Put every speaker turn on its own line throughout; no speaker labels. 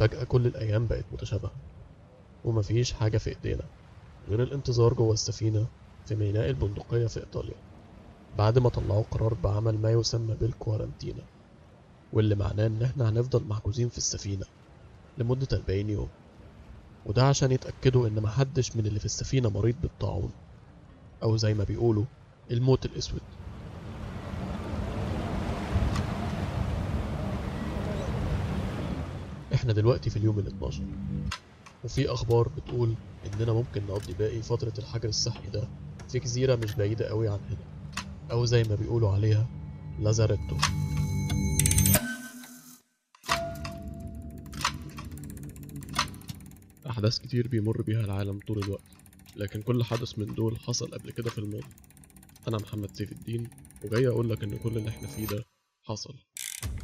فجأة كل الأيام بقت متشابهة ومفيش حاجة في إيدينا غير الانتظار جوه السفينة في ميناء البندقية في إيطاليا بعد ما طلعوا قرار بعمل ما يسمى بالكوارنتينا واللي معناه إن إحنا هنفضل محجوزين في السفينة لمدة 40 يوم. وده عشان يتأكدوا إن محدش من اللي في السفينة مريض بالطاعون أو زي ما بيقولوا الموت الأسود. إحنا دلوقتي في اليوم ال 12 وفي أخبار بتقول إننا ممكن نقضي باقي فترة الحجر الصحي ده في جزيرة مش بعيدة قوي عن هنا أو زي ما بيقولوا عليها لازاريتو. أحداث كتير بيمر بيها العالم طول الوقت لكن كل حدث من دول حصل قبل كده في الماضي. أنا محمد سيف الدين وجاي أقول لك إن كل اللي إحنا فيه ده حصل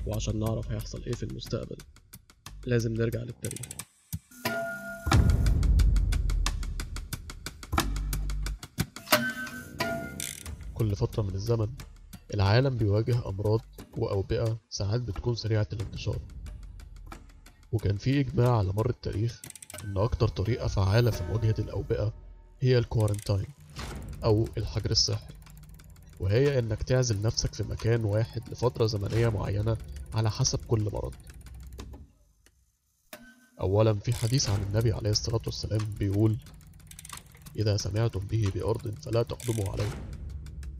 وعشان نعرف هيحصل إيه في المستقبل. لازم نرجع للتاريخ. كل فترة من الزمن العالم بيواجه أمراض وأوبئة ساعات بتكون سريعة الانتشار. وكان في إجماع على مر التاريخ إن أكتر طريقة فعالة في مواجهة الأوبئة هي الكوارنتاين أو الحجر الصحي. وهي إنك تعزل نفسك في مكان واحد لفترة زمنية معينة على حسب كل مرض. أولا في حديث عن النبي عليه الصلاة والسلام بيقول إذا سمعتم به بأرض فلا تقدموا عليه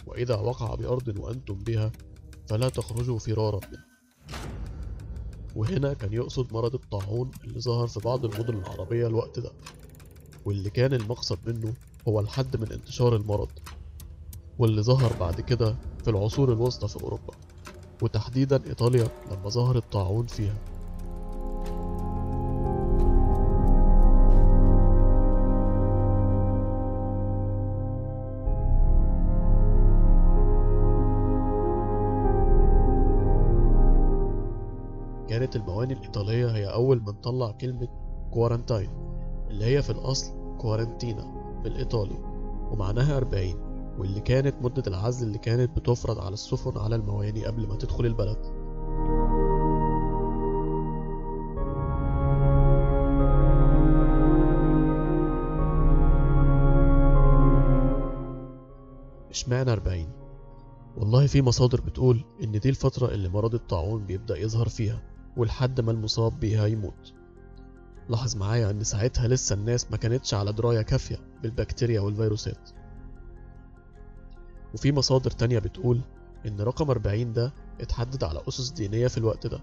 وإذا وقع بأرض وأنتم بها فلا تخرجوا فرارا منه وهنا كان يقصد مرض الطاعون اللي ظهر في بعض المدن العربية الوقت ده واللي كان المقصد منه هو الحد من انتشار المرض واللي ظهر بعد كده في العصور الوسطى في أوروبا وتحديدا إيطاليا لما ظهر الطاعون فيها. كانت المواني الإيطالية هي أول من طلع كلمة كوارنتاين اللي هي في الأصل كوارنتينا بالإيطالي ومعناها 40 واللي كانت مدة العزل اللي كانت بتفرض على السفن على المواني قبل ما تدخل البلد. اشمعنى 40 والله في مصادر بتقول إن دي الفترة اللي مرض الطاعون بيبدأ يظهر فيها. ولحد ما المصاب بيها يموت. لاحظ معايا إن ساعتها لسه الناس ما كانتش على دراية كافية بالبكتيريا والفيروسات. وفي مصادر تانية بتقول إن رقم 40 ده اتحدد على أسس دينية في الوقت ده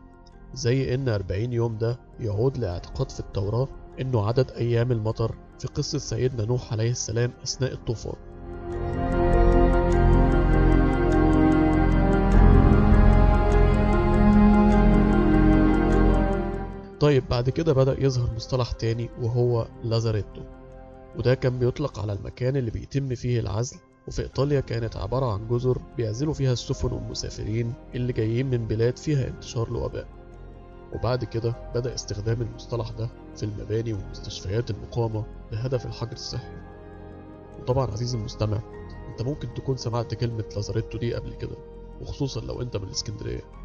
زي إن 40 يوم ده يعود لاعتقاد في التوراة إنه عدد أيام المطر في قصة سيدنا نوح عليه السلام أثناء الطوفان. طيب بعد كده بدأ يظهر مصطلح تاني وهو لازاريتو. وده كان بيطلق على المكان اللي بيتم فيه العزل وفي إيطاليا كانت عبارة عن جزر بيعزلوا فيها السفن والمسافرين اللي جايين من بلاد فيها انتشار الوباء وبعد كده بدأ استخدام المصطلح ده في المباني ومستشفيات المقامة بهدف الحجر الصحي. وطبعا عزيزي المستمع أنت ممكن تكون سمعت كلمة لازاريتو دي قبل كده وخصوصا لو أنت من الإسكندرية.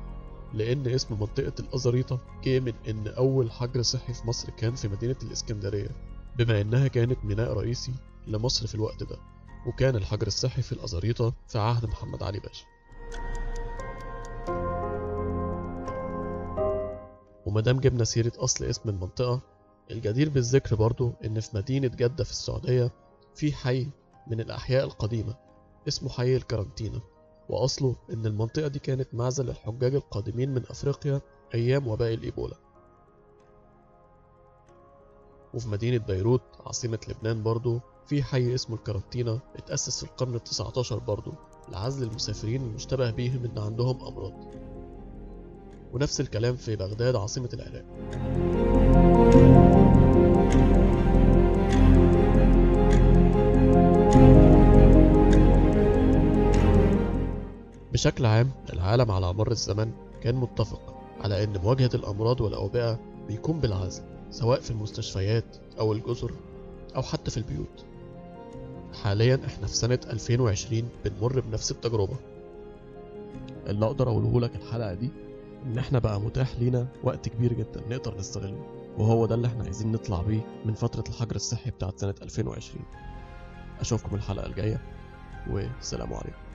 لأن اسم منطقة الأزاريطة جه من إن أول حجر صحي في مصر كان في مدينة الإسكندرية بما إنها كانت ميناء رئيسي لمصر في الوقت ده وكان الحجر الصحي في الأزاريطة في عهد محمد علي باشا. ومادام جبنا سيرة أصل اسم المنطقة الجدير بالذكر برضو إن في مدينة جدة في السعودية في حي من الأحياء القديمة اسمه حي الكرنتينا وأصله إن المنطقة دي كانت معزل للحجاج القادمين من أفريقيا أيام وباء الإيبولا. وفي مدينة بيروت عاصمة لبنان برضو في حي اسمه الكرنتينا اتأسس في القرن التسعتاشر برضو لعزل المسافرين المشتبه بيهم إن عندهم أمراض. ونفس الكلام في بغداد عاصمة العراق. بشكل عام العالم على مر الزمن كان متفق على أن مواجهة الأمراض والأوبئة بيكون بالعزل سواء في المستشفيات أو الجزر أو حتى في البيوت. حاليا إحنا في سنة 2020 بنمر بنفس التجربة. اللي أقدر أقوله لك الحلقة دي إن إحنا بقى متاح لينا وقت كبير جدا نقدر نستغله وهو ده اللي إحنا عايزين نطلع بيه من فترة الحجر الصحي بتاعت سنة 2020 أشوفكم الحلقة الجاية والسلام عليكم.